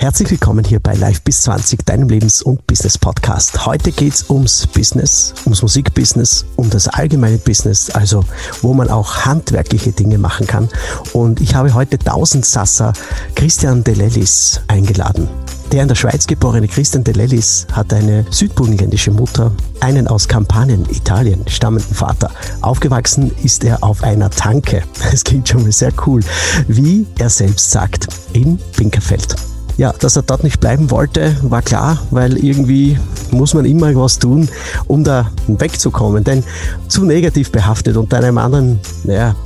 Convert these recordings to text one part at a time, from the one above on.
Herzlich willkommen hier bei Live bis 20, deinem Lebens- und Business-Podcast. Heute geht's ums Business, ums Musikbusiness, um das allgemeine Business, also wo man auch handwerkliche Dinge machen kann. Und ich habe heute 1000 Sasser Christian Delellis eingeladen. Der in der Schweiz geborene Christian Delellis hat eine südburgenländische Mutter, einen aus Kampanien, Italien, stammenden Vater. Aufgewachsen ist er auf einer Tanke. Das klingt schon mal sehr cool. Wie er selbst sagt, in Pinkerfeld. Ja, dass er dort nicht bleiben wollte, war klar, weil irgendwie muss man immer was tun, um da wegzukommen. Denn zu negativ behaftet unter einem anderen, naja,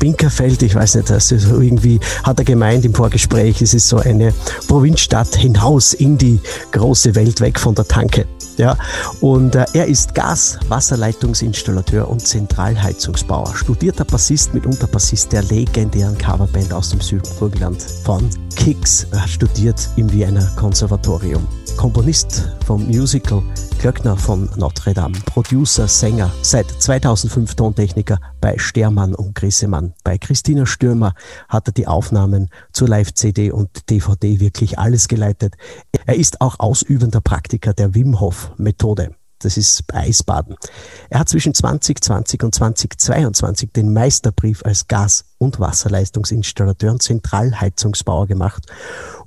Pinkerfeld, ich weiß nicht, das ist irgendwie, hat er gemeint im Vorgespräch, es ist so eine Provinzstadt hinaus in die große Welt weg von der Tanke. Ja, und äh, er ist Gas-, Wasserleitungsinstallateur und Zentralheizungsbauer. Studierter Bassist, mitunter Bassist der legendären Coverband aus dem Südburgenland von Kicks. Er studiert im Wiener Konservatorium. Komponist vom Musical Glöckner von Notre Dame, Producer, Sänger, seit 2005 Tontechniker bei Stermann und Grissemann. Bei Christina Stürmer hat er die Aufnahmen zur Live-CD und DVD wirklich alles geleitet. Er ist auch ausübender Praktiker der Wim Hof Methode. Das ist Eisbaden. Er hat zwischen 2020 und 2022 den Meisterbrief als Gas- und Wasserleistungsinstallateur und Zentralheizungsbauer gemacht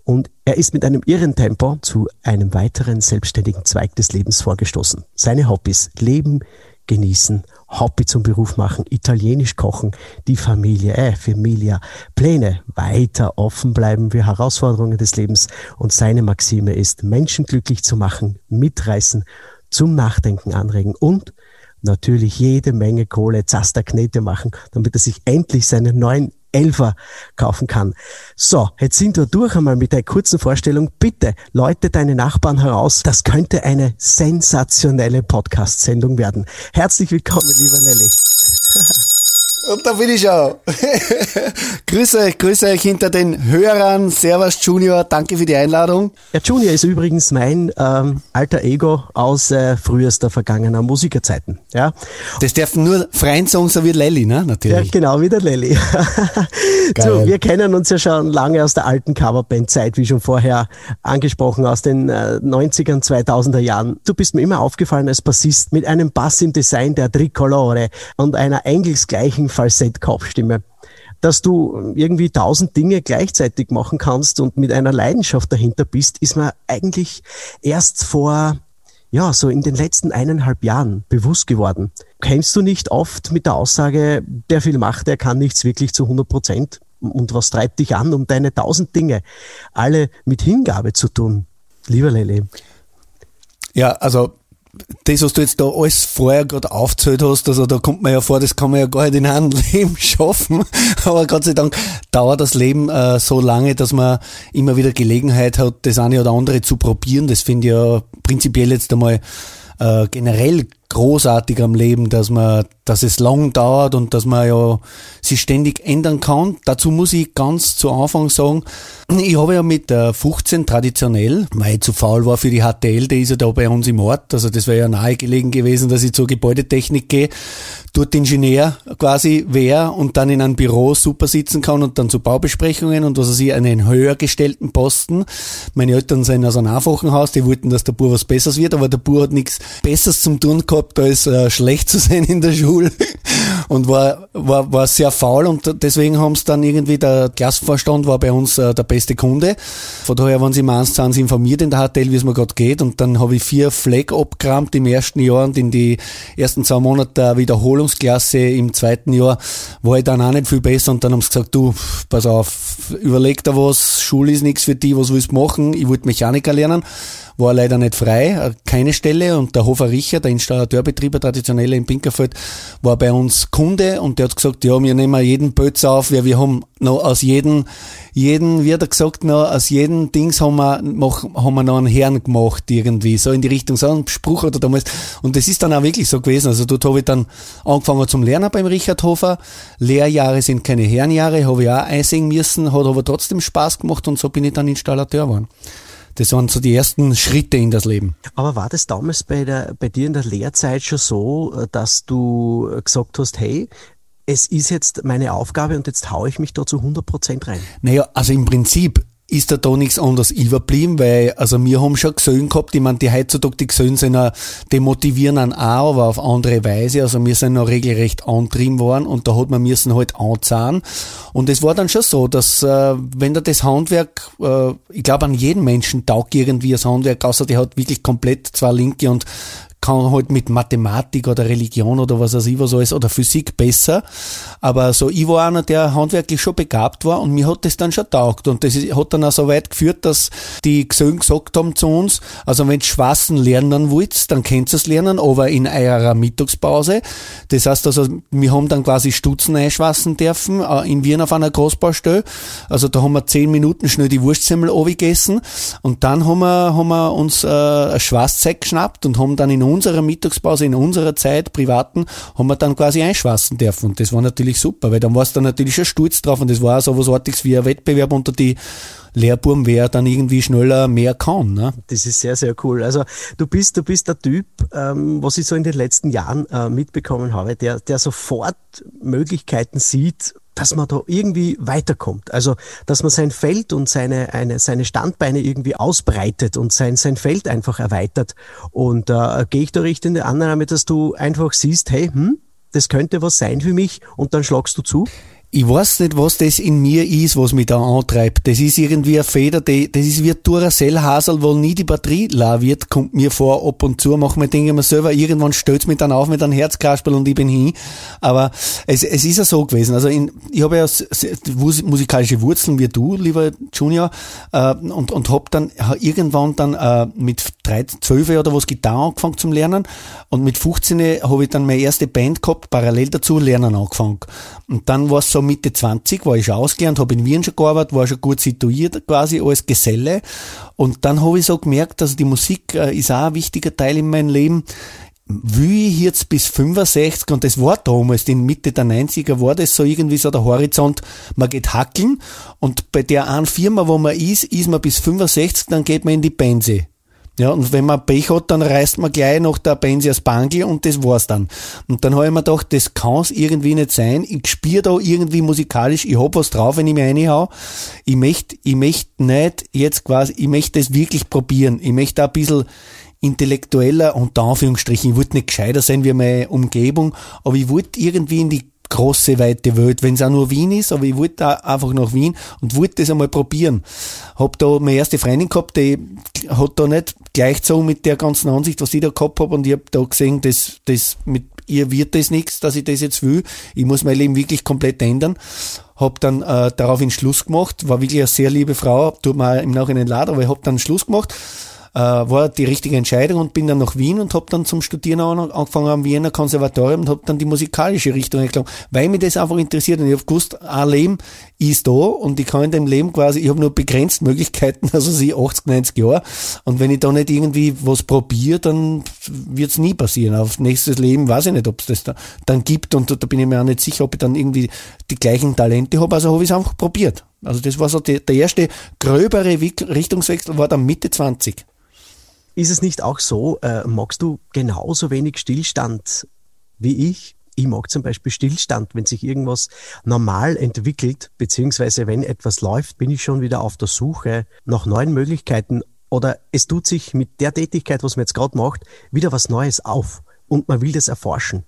und er ist mit einem irren Tempo zu einem weiteren selbstständigen Zweig des Lebens vorgestoßen. Seine Hobbys Leben, genießen, Hobby zum Beruf machen, italienisch kochen, die Familie, äh, Familia, Pläne, weiter offen bleiben für Herausforderungen des Lebens. Und seine Maxime ist, Menschen glücklich zu machen, mitreißen, zum Nachdenken anregen und natürlich jede Menge Kohle, Zaster, Knete machen, damit er sich endlich seinen neuen Elfer kaufen kann. So, jetzt sind wir durch einmal mit der kurzen Vorstellung. Bitte läute deine Nachbarn heraus. Das könnte eine sensationelle Podcast-Sendung werden. Herzlich willkommen, lieber Nelly. Und da bin ich auch. grüße euch, grüße euch hinter den Hörern. Servus Junior, danke für die Einladung. Ja, Junior ist übrigens mein ähm, alter Ego aus äh, frühester vergangener Musikerzeiten. Ja. Das dürfen nur freien sagen, so wie Lelly, ne? Natürlich. Ja, genau, wie der Lelly. so, wir kennen uns ja schon lange aus der alten Coverband-Zeit, wie schon vorher angesprochen, aus den äh, 90er 2000er Jahren. Du bist mir immer aufgefallen als Bassist mit einem Bass im Design der Tricolore und einer engelsgleichen Falsett-Kopfstimme dass du irgendwie tausend Dinge gleichzeitig machen kannst und mit einer Leidenschaft dahinter bist, ist mir eigentlich erst vor, ja, so in den letzten eineinhalb Jahren bewusst geworden. Kennst du nicht oft mit der Aussage, der viel macht, der kann nichts wirklich zu 100 Prozent? Und was treibt dich an, um deine tausend Dinge alle mit Hingabe zu tun? Lieber Lele. Ja, also das, was du jetzt da alles vorher gerade aufgezählt hast, also da kommt man ja vor, das kann man ja gar nicht in einem Leben schaffen. Aber Gott sei Dank dauert das Leben äh, so lange, dass man immer wieder Gelegenheit hat, das eine oder andere zu probieren. Das finde ich ja prinzipiell jetzt einmal äh, generell großartig am Leben, dass man, dass es lang dauert und dass man ja sich ständig ändern kann. Dazu muss ich ganz zu Anfang sagen, ich habe ja mit der 15 traditionell, weil ich zu faul war für die HTL, die ist ja da bei uns im Ort, also das wäre ja nahegelegen gewesen, dass ich zur Gebäudetechnik gehe, dort Ingenieur quasi wäre und dann in einem Büro super sitzen kann und dann zu Baubesprechungen und was weiß ich, einen höher gestellten Posten. Meine Eltern sind aus einem einfachen Haus, die wollten, dass der Bub was Besseres wird, aber der Bub hat nichts Besseres zum tun gehabt gehabt, als äh, schlecht zu sein in der Schule und war, war, war sehr faul und deswegen haben es dann irgendwie, der Klassenvorstand war bei uns äh, der beste Kunde. Von daher waren sie im eins zu eins informiert in der HTL, wie es mir gerade geht und dann habe ich vier Fleck abgerammt im ersten Jahr und in die ersten zwei Monate der Wiederholungsklasse im zweiten Jahr war ich dann auch nicht viel besser und dann haben sie gesagt, du, pass auf, überleg da was, Schule ist nichts für die, was willst du machen? Ich wollte Mechaniker lernen war leider nicht frei, äh, keine Stelle und der Hofer Richer, der Installateurbetrieber traditionelle in Pinkerfeld, war bei uns Kunde und der hat gesagt, ja, wir nehmen jeden Bötz auf, weil wir haben noch aus jedem, jeden, wie hat er gesagt, noch aus jedem Dings haben wir, mach, haben wir noch einen Herrn gemacht irgendwie, so in die Richtung, so ein Spruch oder damals. Und das ist dann auch wirklich so gewesen. Also dort habe ich dann angefangen zum Lernen beim Richard Hofer. Lehrjahre sind keine Herrenjahre, habe ich auch einsehen müssen, hat aber trotzdem Spaß gemacht und so bin ich dann Installateur geworden. Das waren so die ersten Schritte in das Leben. Aber war das damals bei, der, bei dir in der Lehrzeit schon so, äh, dass du gesagt hast, hey, es ist jetzt meine Aufgabe und jetzt haue ich mich da zu 100 Prozent rein? Naja, also im Prinzip ist da da nichts anderes überblieben, weil, also wir haben schon gesehen gehabt, ich meine, die heutzutage, die gesehen sind, die motivieren einen auch, aber auf andere Weise, also wir sind noch regelrecht antrieben worden und da hat man müssen halt anzahlen. Und es war dann schon so, dass, äh, wenn da das Handwerk, äh, ich glaube an jeden Menschen taugt irgendwie das Handwerk, außer der hat wirklich komplett zwei linke und kann halt mit Mathematik oder Religion oder was weiß ich was alles oder Physik besser. Aber so, ich war einer, der handwerklich schon begabt war und mir hat das dann schon taugt. Und das hat dann auch so weit geführt, dass die Gesellen gesagt haben zu uns, also wenn ihr Schwassen lernen wollt, dann könnt ihr es lernen, aber in eurer Mittagspause. Das heißt also, wir haben dann quasi Stutzen einschwassen dürfen, äh, in Wien auf einer Großbaustelle. Also da haben wir zehn Minuten schnell die Wurstsemmel gegessen und dann haben wir, haben wir uns äh, ein Schwasszeit geschnappt und haben dann in unserer Mittagspause, in unserer Zeit, privaten, haben wir dann quasi einschwassen dürfen. Und das war natürlich super, weil dann warst du natürlich schon stolz drauf und das war so was Artiges wie ein Wettbewerb unter die Lehrbuben, wer dann irgendwie schneller mehr kann. Ne? Das ist sehr, sehr cool. Also du bist, du bist der Typ, ähm, was ich so in den letzten Jahren äh, mitbekommen habe, der, der sofort Möglichkeiten sieht, dass man da irgendwie weiterkommt. Also, dass man sein Feld und seine, eine, seine Standbeine irgendwie ausbreitet und sein, sein Feld einfach erweitert. Und äh, gehe ich da richtig in die Annahme, dass du einfach siehst, hey, hm, das könnte was sein für mich und dann schlagst du zu? Ich weiß nicht, was das in mir ist, was mich da antreibt. Das ist irgendwie eine Feder, die, das ist wie Duracell-Hasel, wo nie die Batterie la wird, kommt mir vor, ab und zu, machen wir Dinge immer selber, irgendwann stellt's mich dann auf mit einem Herzkasperl und ich bin hin. Aber es, es ist ja so gewesen. Also in, ich habe ja musikalische Wurzeln wie du, lieber Junior, äh, und, und hab dann irgendwann dann äh, mit 13, 12 oder was Gitarre angefangen zu lernen und mit 15 habe ich dann meine erste Band gehabt, parallel dazu lernen angefangen. Und dann war es so so Mitte 20 war ich schon ausgelernt, habe in Wien schon gearbeitet, war schon gut situiert quasi als Geselle. Und dann habe ich so gemerkt, dass die Musik äh, ist auch ein wichtiger Teil in meinem Leben wie ich jetzt bis 65 und das war damals, in Mitte der 90er war das so irgendwie so der Horizont, man geht hackeln und bei der einen Firma, wo man ist, ist man bis 65, dann geht man in die Benze. Ja, und wenn man Pech hat, dann reißt man gleich nach der Pensias Bangel und das war's dann. Und dann habe ich mir gedacht, das kann's irgendwie nicht sein. Ich spüre da irgendwie musikalisch, ich hab was drauf, wenn ich mich reinhau. Ich möchte, ich möchte nicht jetzt quasi, ich möchte das wirklich probieren. Ich möchte ein bisschen intellektueller, unter Anführungsstrichen, ich wollte nicht gescheiter sein wie meine Umgebung, aber ich wollte irgendwie in die große, weite Welt, wenn es auch nur Wien ist, aber ich wollte da einfach nach Wien und wollte das einmal probieren. Hab da meine erste Freundin gehabt, die hat da nicht gleich so mit der ganzen Ansicht, was ich da gehabt habe und ich habe da gesehen, dass das mit ihr wird das nichts, dass ich das jetzt will. Ich muss mein Leben wirklich komplett ändern. Hab dann äh, daraufhin Schluss gemacht, war wirklich eine sehr liebe Frau, tut mir im Nachhinein leid, aber ich hab dann Schluss gemacht äh, war die richtige Entscheidung und bin dann nach Wien und habe dann zum Studieren angefangen am Wiener Konservatorium und habe dann die musikalische Richtung eingeschlagen, weil mich das einfach interessiert und ich habe gewusst, ein Leben ist da und ich kann in dem Leben quasi, ich habe nur begrenzt Möglichkeiten, also sie 80, 90 Jahre und wenn ich da nicht irgendwie was probiere, dann wird es nie passieren. Auf nächstes Leben weiß ich nicht, ob es das da, dann gibt und da bin ich mir auch nicht sicher, ob ich dann irgendwie die gleichen Talente habe, also habe ich es einfach probiert. Also das war so die, der erste gröbere Richtungswechsel war dann Mitte 20. Ist es nicht auch so, äh, magst du genauso wenig Stillstand wie ich? Ich mag zum Beispiel Stillstand, wenn sich irgendwas normal entwickelt, beziehungsweise wenn etwas läuft, bin ich schon wieder auf der Suche nach neuen Möglichkeiten oder es tut sich mit der Tätigkeit, was man jetzt gerade macht, wieder was Neues auf und man will das erforschen.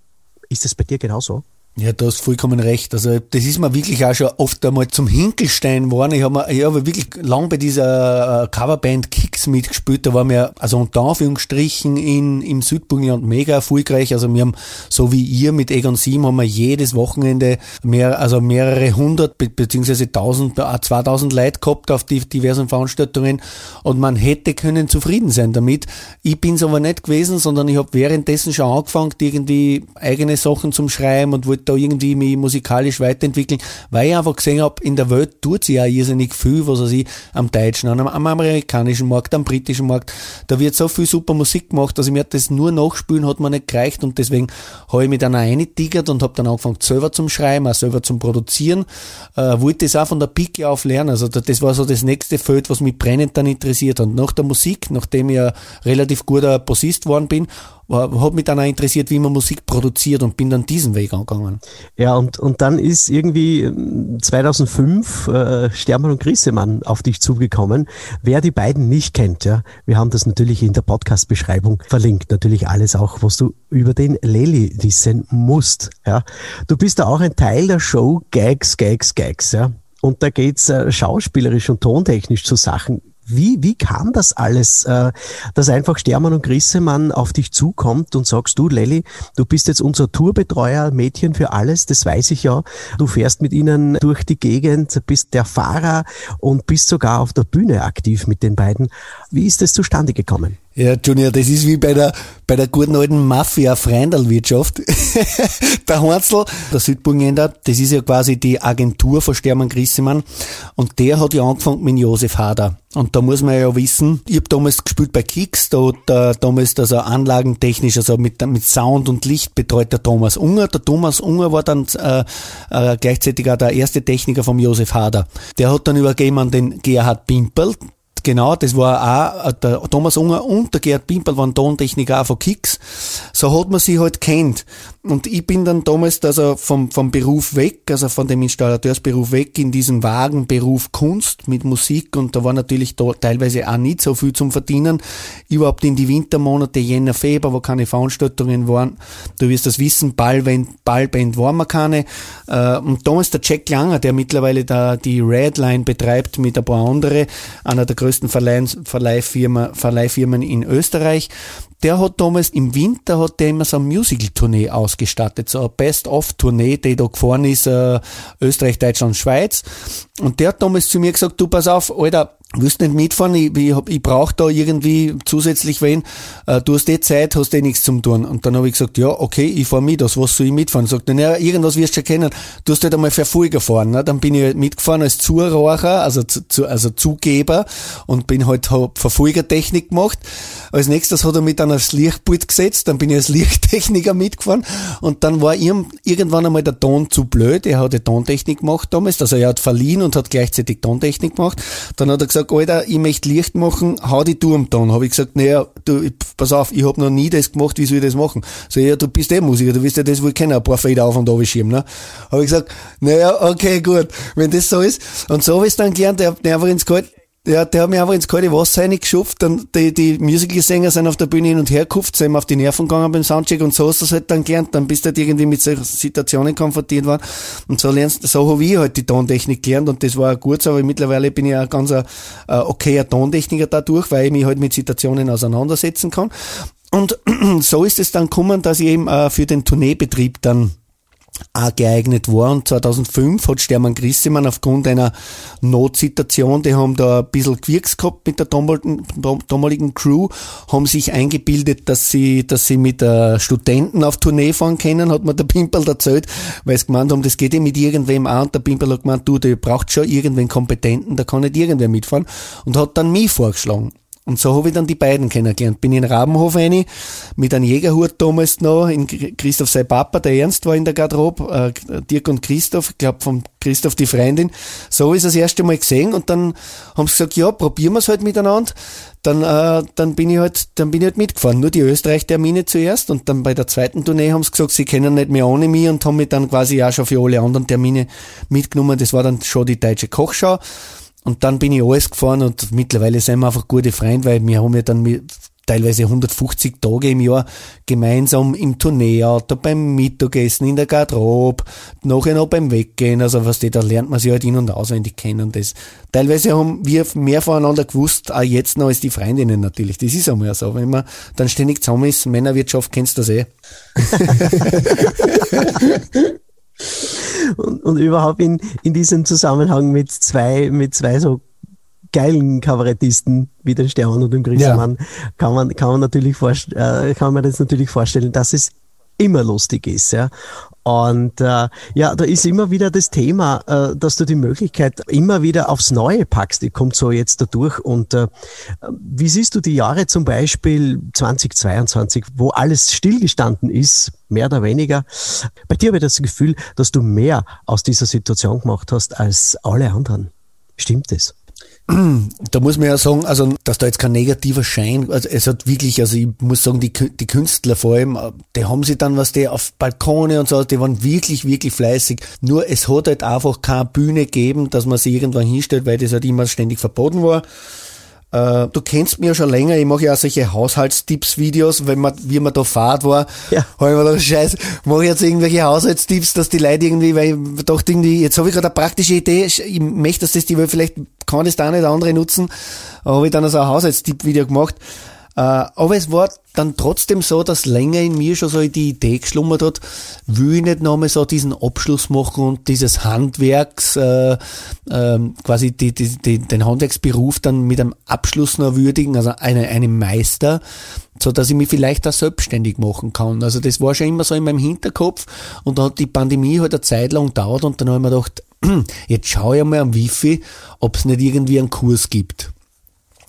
Ist das bei dir genauso? Ja, du hast vollkommen recht. Also das ist mir wirklich auch schon oft einmal zum Hinkelstein geworden. Ich habe hab wirklich lang bei dieser äh, Coverband Mitgespielt. Da war mir also unter Anführungsstrichen in, im Südburgenland mega erfolgreich. Also wir haben, so wie ihr mit Egon 7, haben wir jedes Wochenende mehr, also mehrere hundert be beziehungsweise tausend, äh, zweitausend Leute gehabt auf die diversen Veranstaltungen und man hätte können zufrieden sein damit. Ich bin's aber nicht gewesen, sondern ich habe währenddessen schon angefangen, irgendwie eigene Sachen zum Schreiben und wollte wollte da irgendwie mich musikalisch weiterentwickeln, weil ich einfach gesehen habe, in der Welt tut sich ja irrsinnig viel, was weiß ich, am deutschen, am, am amerikanischen Markt, am britischen Markt. Da wird so viel super Musik gemacht, dass ich mir das nur nachspielen hat mir nicht gereicht und deswegen habe ich mich dann auch eingetigert und habe dann angefangen selber zum Schreiben, auch selber zum Produzieren, äh, wollte das auch von der Pike auf lernen. Also das war so das nächste Feld, was mich brennend dann interessiert hat. Nach der Musik, nachdem ich ja relativ guter Bassist geworden bin, hat mich dann auch interessiert, wie man Musik produziert und bin dann diesen Weg angegangen. Ja, und, und dann ist irgendwie 2005 ähm, äh, Stermann und Grissemann auf dich zugekommen. Wer die beiden nicht kennt, ja, wir haben das natürlich in der Podcast-Beschreibung verlinkt. Natürlich alles auch, was du über den Lely wissen musst. Ja. Du bist da auch ein Teil der Show Gags, Gags, Gags. Ja. Und da geht's äh, schauspielerisch und tontechnisch zu Sachen wie, wie kam das alles, äh, dass einfach Stermann und Grissemann auf dich zukommt und sagst, du Lelli, du bist jetzt unser Tourbetreuer, Mädchen für alles, das weiß ich ja. Du fährst mit ihnen durch die Gegend, bist der Fahrer und bist sogar auf der Bühne aktiv mit den beiden. Wie ist das zustande gekommen? Ja, Junior, das ist wie bei der, bei der guten alten Mafia-Freundalwirtschaft. der Hansel, der Südburgenländer, das ist ja quasi die Agentur von Stermann Grissemann. Und der hat ja angefangen mit Josef Hader. Und da muss man ja wissen, ich habe damals gespielt bei Kicks, da hat äh, damals also anlagentechnisch, also mit, mit Sound und Licht betreut der Thomas Unger. Der Thomas Unger war dann äh, äh, gleichzeitig auch der erste Techniker vom Josef Hader. Der hat dann übergeben an den Gerhard Pimpel, Genau, das war auch äh, der Thomas Unger und der Gerd Pimpel waren Tontechniker auch von Kicks. So hat man sie halt kennt. Und ich bin dann damals also vom, vom Beruf weg, also von dem Installateursberuf weg in diesen vagen Beruf Kunst mit Musik und da war natürlich da teilweise auch nicht so viel zum Verdienen. Überhaupt in die Wintermonate, Jänner, Februar, wo keine Veranstaltungen waren. Du wirst das wissen, Ballband, Ballband waren wir keine. Äh, und damals der Jack Langer, der mittlerweile da die Redline betreibt mit ein paar andere, einer der größten Verleihfirmen, Verleihfirmen in Österreich, der hat damals im Winter hat der immer so eine Musical-Tournee ausgestattet, so eine Best-of-Tournee, die da gefahren ist, äh, Österreich, Deutschland, Schweiz. Und der hat damals zu mir gesagt, du pass auf, Alter, willst nicht mitfahren, ich, ich, ich brauche da irgendwie zusätzlich wen, äh, du hast eh Zeit, hast eh nichts zum tun. Und dann habe ich gesagt, ja, okay, ich fahre mit, aus was soll ich mitfahren? Sagt er, ja, irgendwas wirst du schon kennen, du hast halt einmal Verfolger fahren. Ne? Dann bin ich halt mitgefahren als Zuhörer, also, zu, also Zugeber und bin halt, hab Verfolgertechnik gemacht. Als nächstes hat er mich dann aufs Lichtpult gesetzt, dann bin ich als Lichttechniker mitgefahren und dann war ihm irgendwann einmal der Ton zu blöd, er hat die Tontechnik gemacht damals, also er hat verliehen und hat gleichzeitig Tontechnik gemacht. Dann hat er gesagt, gesagt, Alter, ich möchte Licht machen, hau die Turmton. Habe ich gesagt, naja, du, pass auf, ich habe noch nie das gemacht, wie soll ich das machen? So, ja, du bist eh Musiker, du wirst ja das wohl kennen, ein paar Feder auf und auf schieben, ne? Habe ich gesagt, naja, okay, gut, wenn das so ist. Und so habe ich dann gelernt, der hat mir einfach ins Kalt, ja, der hat mich einfach ins kalte Wasser reingeschupft und die, die Musicalsänger sind auf der Bühne hin und her gekupft, sind ihm auf die Nerven gegangen beim Soundcheck und so hast du es halt dann gelernt. Dann bist du halt irgendwie mit solchen Situationen konfrontiert worden und so lernst, so habe ich halt die Tontechnik gelernt und das war gut so, aber mittlerweile bin ich ein ganz ein, äh, okayer Tontechniker dadurch, weil ich mich halt mit Situationen auseinandersetzen kann. Und so ist es dann gekommen, dass ich eben äh, für den Tourneebetrieb dann auch geeignet war. Und 2005 hat Stermann Grissemann aufgrund einer Notsituation, die haben da ein bisschen Gewirks gehabt mit der damaligen Crew, haben sich eingebildet, dass sie, dass sie mit äh, Studenten auf Tournee fahren können, hat mir der Pimpel erzählt, weil sie gemeint haben, das geht ja mit irgendwem an. Und der Pimpel hat gemeint, du, der braucht schon irgendwen Kompetenten, da kann nicht irgendwer mitfahren. Und hat dann mich vorgeschlagen. Und so habe ich dann die beiden kennengelernt. Bin in Rabenhof rein, mit einem Jägerhut damals noch, in Christoph sein Papa, der Ernst war in der Garderobe, äh, Dirk und Christoph, ich glaube von Christoph die Freundin. So habe ich das erste Mal gesehen und dann haben sie gesagt, ja, probieren wir es halt miteinander. Dann, äh, dann bin ich halt, dann bin ich halt mitgefahren. Nur die Österreich-Termine zuerst und dann bei der zweiten Tournee haben sie gesagt, sie kennen nicht mehr ohne mich und haben mich dann quasi auch schon für alle anderen Termine mitgenommen. Das war dann schon die deutsche Kochschau. Und dann bin ich alles gefahren und mittlerweile sind wir einfach gute Freunde, weil wir haben ja dann mit, teilweise 150 Tage im Jahr gemeinsam im Tourneeauto, beim Mittagessen, in der Garderobe, nachher noch beim Weggehen. Also was da lernt man sich halt in- und auswendig kennen. Das. Teilweise haben wir mehr voneinander gewusst, auch jetzt noch als die Freundinnen natürlich. Das ist einmal so. Wenn man dann ständig zusammen ist, Männerwirtschaft kennst du das eh. und, und überhaupt in, in diesem Zusammenhang mit zwei, mit zwei so geilen Kabarettisten wie den Stern und dem Griesemann ja. kann man, kann man natürlich äh, kann man das natürlich vorstellen, dass es immer lustig ist, ja. Und äh, ja, da ist immer wieder das Thema, äh, dass du die Möglichkeit immer wieder aufs Neue packst. Die kommt so jetzt dadurch. Und äh, wie siehst du die Jahre zum Beispiel 2022, wo alles stillgestanden ist, mehr oder weniger? Bei dir habe ich das Gefühl, dass du mehr aus dieser Situation gemacht hast als alle anderen. Stimmt es? Da muss man ja sagen, also dass da jetzt kein negativer Schein, also es hat wirklich, also ich muss sagen, die, die Künstler vor allem, die haben sie dann was die auf Balkone und so, die waren wirklich, wirklich fleißig. Nur es hat halt einfach keine Bühne gegeben, dass man sie irgendwann hinstellt, weil das halt immer ständig verboten war. Äh, du kennst mich ja schon länger, ich mache ja auch solche Haushaltstipps-Videos, wenn man, wie man da fahrt war, ja. habe ich mir gedacht, scheiße, mache ich jetzt irgendwelche Haushaltstipps, dass die Leute irgendwie, weil ich dachte irgendwie, jetzt habe ich gerade eine praktische Idee, ich möchte, dass das die, weil vielleicht kann das da nicht andere nutzen, habe ich dann also ein Haushaltstipp-Video gemacht. Äh, aber es war dann trotzdem so, dass länger in mir schon so die Idee geschlummert hat, will ich nicht nochmal so diesen Abschluss machen und dieses Handwerks, äh, äh, quasi die, die, die, den Handwerksberuf dann mit einem Abschluss noch würdigen, also eine, einem Meister, so dass ich mich vielleicht auch selbstständig machen kann. Also das war schon immer so in meinem Hinterkopf und dann hat die Pandemie halt eine Zeit lang dauert und dann habe ich mir gedacht, jetzt schaue ich mal am Wifi, ob es nicht irgendwie einen Kurs gibt.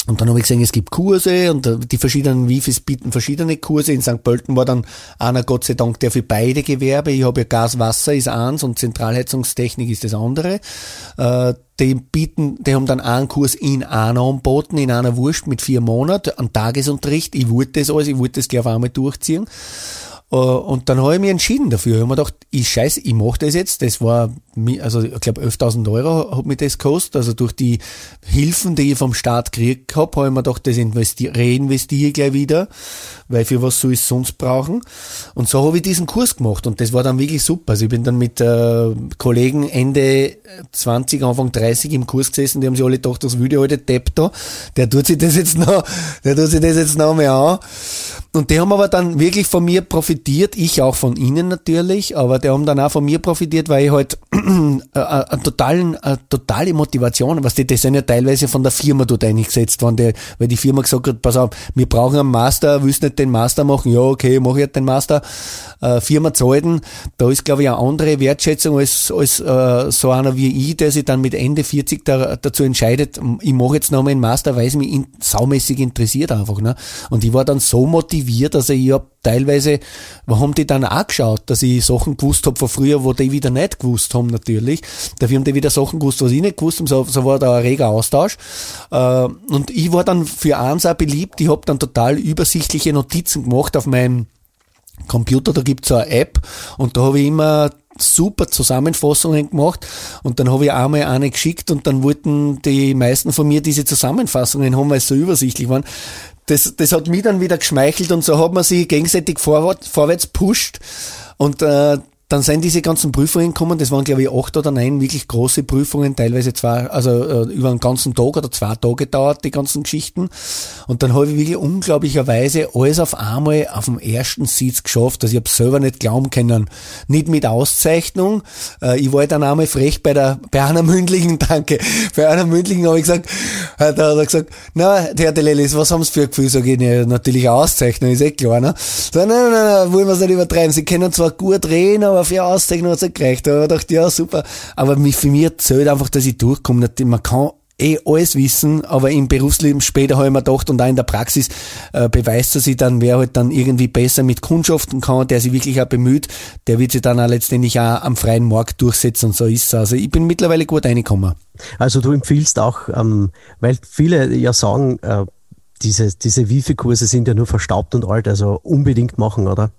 Und dann habe ich gesehen, es gibt Kurse und die verschiedenen Wifis bieten verschiedene Kurse. In St. Pölten war dann einer, Gott sei Dank, der für beide Gewerbe. Ich habe ja Gas, Wasser ist eins und Zentralheizungstechnik ist das andere. Äh, die bieten, die haben dann einen Kurs in einer anboten, in einer Wurst mit vier Monaten, an Tagesunterricht. Ich wollte das alles, ich wollte das gleich auf einmal durchziehen. Äh, und dann habe ich mich entschieden dafür. Ich habe mir gedacht, ich scheiße, ich mache das jetzt. Das war, also ich glaube 11.000 Euro hat mir das gekostet. Also durch die Hilfen, die ich vom Staat gekriegt habe, habe ich mir gedacht, das reinvestiere ich gleich wieder, weil für was soll ich es sonst brauchen. Und so habe ich diesen Kurs gemacht und das war dann wirklich super. Also ich bin dann mit äh, Kollegen Ende 20, Anfang 30 im Kurs gesessen, die haben sich alle gedacht, das Video heute Depp da, der tut sich das jetzt noch, der tut sich das jetzt noch mehr an. Und die haben aber dann wirklich von mir profitiert, ich auch von ihnen natürlich, aber die haben dann auch von mir profitiert, weil ich halt äh, eine, totalen, eine totale Motivation, was die, die sind ja teilweise von der Firma dort eingesetzt worden, die, weil die Firma gesagt hat, pass auf, wir brauchen einen Master, willst nicht den Master machen? Ja, okay, mach ich halt den Master. Äh, Firma zahlen, da ist glaube ich eine andere Wertschätzung als, als äh, so einer wie ich, der sich dann mit Ende 40 da, dazu entscheidet, ich mache jetzt nochmal einen Master, weil es mich in, saumäßig interessiert einfach. Ne? Und ich war dann so motiviert, motiviert. Also ich habe teilweise, haben die dann auch geschaut, dass ich Sachen gewusst habe von früher, wo die wieder nicht gewusst haben natürlich. Dafür haben die wieder Sachen gewusst, was ich nicht gewusst habe. So, so war da ein reger Austausch. Äh, und ich war dann für eins auch beliebt. Ich habe dann total übersichtliche Notizen gemacht auf meinem Computer, da gibt's so eine App und da habe ich immer super Zusammenfassungen gemacht und dann habe ich einmal eine geschickt und dann wollten die meisten von mir diese Zusammenfassungen haben, weil sie so übersichtlich waren das, das hat mich dann wieder geschmeichelt und so hat man sich gegenseitig vorwärts, vorwärts pusht. Und äh, dann sind diese ganzen Prüfungen gekommen, das waren glaube ich acht oder neun wirklich große Prüfungen, teilweise zwei, also äh, über einen ganzen Tag oder zwei Tage dauert die ganzen Geschichten. Und dann habe ich wirklich unglaublicherweise alles auf einmal auf dem ersten Sitz geschafft, also ich habe selber nicht glauben können. Nicht mit Auszeichnung. Äh, ich war dann einmal frech bei der, bei einer mündlichen, danke, bei einer mündlichen habe ich gesagt, äh, da hat er gesagt, na, der Delelis, was haben Sie für ein Gefühl? Sag ich, ne, natürlich Auszeichnung, ist eh klar, ne? So, nein, nein, nein, wollen wir es nicht übertreiben. Sie können zwar gut reden, aber für Auszeichnung hat es gereicht. Da habe ich gedacht, ja, super. Aber für mich zählt einfach, dass ich durchkomme. Man kann eh alles wissen, aber im Berufsleben später habe ich mir gedacht und auch in der Praxis äh, beweist er sich dann, wer halt dann irgendwie besser mit Kundschaften kann, der sich wirklich auch bemüht, der wird sich dann auch letztendlich auch am freien Markt durchsetzen und so ist es. Also ich bin mittlerweile gut reingekommen. Also du empfiehlst auch, ähm, weil viele ja sagen, äh, diese, diese Wifi-Kurse sind ja nur verstaubt und alt, also unbedingt machen, oder?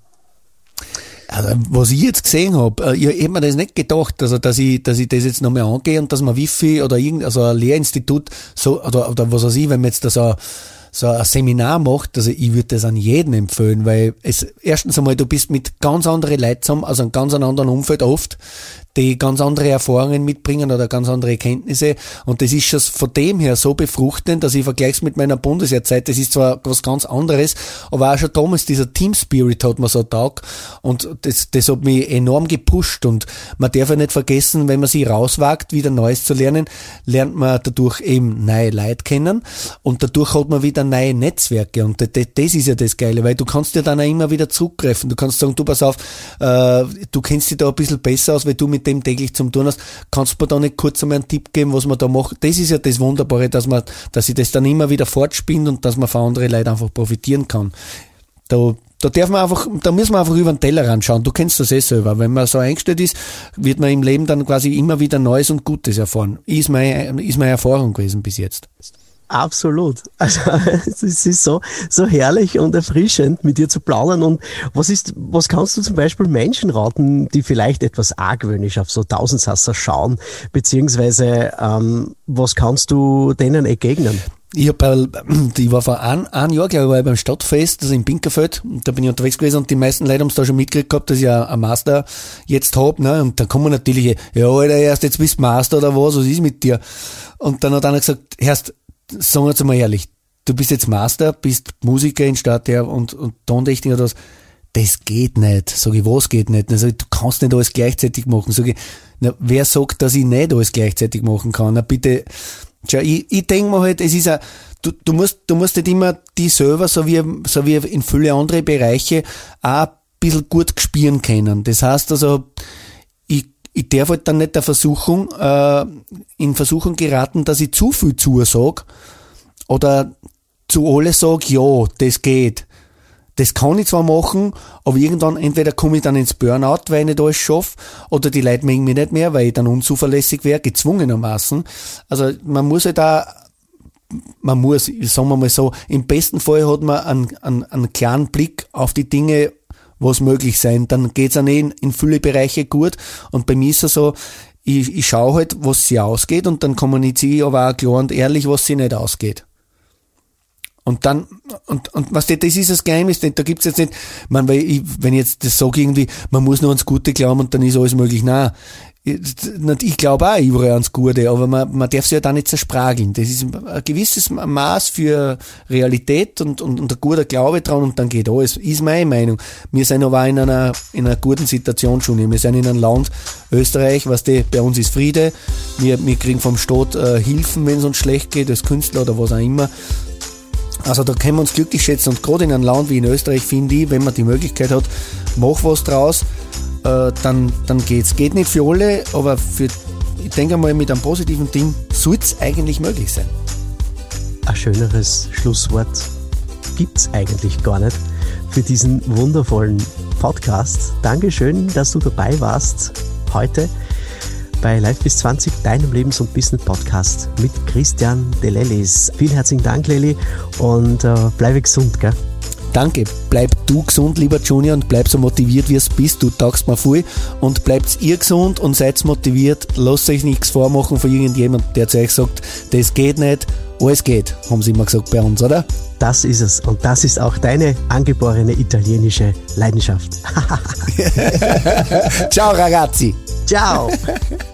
Also, was ich jetzt gesehen habe, äh, ich hätte mir das nicht gedacht, also, dass ich, dass ich das jetzt nochmal angehe und dass man Wifi oder irgendein, also ein Lehrinstitut, so, oder, oder was weiß ich, wenn man jetzt da so, so ein Seminar macht, also ich würde das an jeden empfehlen, weil es, erstens einmal, du bist mit ganz anderen Leuten zusammen, also einem ganz anderen Umfeld oft, die ganz andere Erfahrungen mitbringen oder ganz andere Kenntnisse. Und das ist schon von dem her so befruchtend, dass ich vergleiche mit meiner Bundeswehrzeit. Das ist zwar was ganz anderes, aber auch schon damals dieser Team Spirit hat man so Tag und das, das hat mich enorm gepusht und man darf ja nicht vergessen, wenn man sich rauswagt, wieder Neues zu lernen, lernt man dadurch eben neue Leute kennen und dadurch hat man wieder neue Netzwerke und das, das ist ja das Geile, weil du kannst ja dann auch immer wieder zugreifen. Du kannst sagen, du pass auf, äh, du kennst dich da ein bisschen besser aus, weil du mit mit dem täglich zum tun hast, kannst du mir da nicht kurz einmal einen Tipp geben, was man da macht? Das ist ja das Wunderbare, dass man, dass ich das dann immer wieder fortspinnt und dass man von anderen Leuten einfach profitieren kann. Da, da darf man einfach, da müssen wir einfach über den Teller anschauen. Du kennst das eh selber. Wenn man so eingestellt ist, wird man im Leben dann quasi immer wieder Neues und Gutes erfahren. Ist meine, ist meine Erfahrung gewesen bis jetzt. Absolut. Also es ist so, so herrlich und erfrischend, mit dir zu plaudern. Und was ist, was kannst du zum Beispiel Menschen raten, die vielleicht etwas argwöhnisch auf so Tausendsasser schauen, beziehungsweise ähm, was kannst du denen entgegnen? Ich, hab, ich war vor ein, ein Jahr, glaube ich, beim Stadtfest, also in Pinkerfeld, da bin ich unterwegs gewesen und die meisten Leute haben es da schon mitgekriegt gehabt, dass ich ein Master jetzt hab, ne, und dann kommen natürlich, ja, Alter, erst jetzt bist du Master oder was, was ist mit dir? Und dann hat einer gesagt, Herrst, sagen wir jetzt mal ehrlich, du bist jetzt Master, bist Musiker in Stadttheater und, und Tontechniker oder was, das geht nicht. Sag ich, was geht nicht? Sag ich, du kannst nicht alles gleichzeitig machen. Sag ich, na, wer sagt, dass ich nicht alles gleichzeitig machen kann? Na bitte, Tja, ich, ich denke mir halt, es ist ein, du, du musst, du musst nicht immer die selber, so wie, so wie in viele andere Bereiche, auch ein bisschen gut spielen können. Das heißt also, ich, darf halt dann nicht der Versuchung, äh, in Versuchung geraten, dass ich zu viel zusage oder zu alle sage, ja, das geht. Das kann ich zwar machen, aber irgendwann entweder komme ich dann ins Burnout, weil ich nicht alles schaffe, oder die Leute mögen mich nicht mehr, weil ich dann unzuverlässig wäre, gezwungenermaßen. Also man muss halt da, man muss, sagen wir mal so, im besten Fall hat man einen, einen, einen klaren Blick auf die Dinge, was möglich sein. Dann geht's auch in, in viele Bereiche gut. Und bei mir ist es so, ich, ich schaue halt, was sie ausgeht und dann kommuniziere ich aber auch klar und ehrlich, was sie nicht ausgeht. Und dann, und, und was das ist das Geheimnis, denn da gibt's jetzt nicht, man, weil wenn ich jetzt das sage irgendwie, man muss nur ans Gute glauben und dann ist alles möglich. Nein, ich glaube auch überall ans Gute, aber man, man darf sich ja da nicht zersprageln. Das ist ein gewisses Maß für Realität und, und, und ein guter Glaube dran und dann geht alles. Ist meine Meinung. Wir sind aber in einer, in einer guten Situation schon. Wir sind in einem Land, Österreich, was die, bei uns ist Friede. Wir, wir kriegen vom Staat äh, Hilfen, wenn es uns schlecht geht, als Künstler oder was auch immer. Also da können wir uns glücklich schätzen und gerade in einem Land wie in Österreich finde ich, wenn man die Möglichkeit hat, mach was draus, äh, dann, dann geht's. Geht nicht für alle, aber für, ich denke mal, mit einem positiven Ding soll es eigentlich möglich sein. Ein schöneres Schlusswort gibt es eigentlich gar nicht für diesen wundervollen Podcast. Dankeschön, dass du dabei warst heute bei Live bis 20, deinem Lebens- und Business-Podcast mit Christian Delellis. Vielen herzlichen Dank, Leli, und äh, bleibe gesund, gell? Danke. Bleib du gesund, lieber Junior, und bleib so motiviert, wie es bist. Du taugst mir viel. Und bleibt ihr gesund und seid motiviert. Lasst euch nichts vormachen von irgendjemandem, der zu euch sagt, das geht nicht. Alles geht, haben sie immer gesagt bei uns, oder? Das ist es. Und das ist auch deine angeborene italienische Leidenschaft. Ciao, ragazzi. Ciao.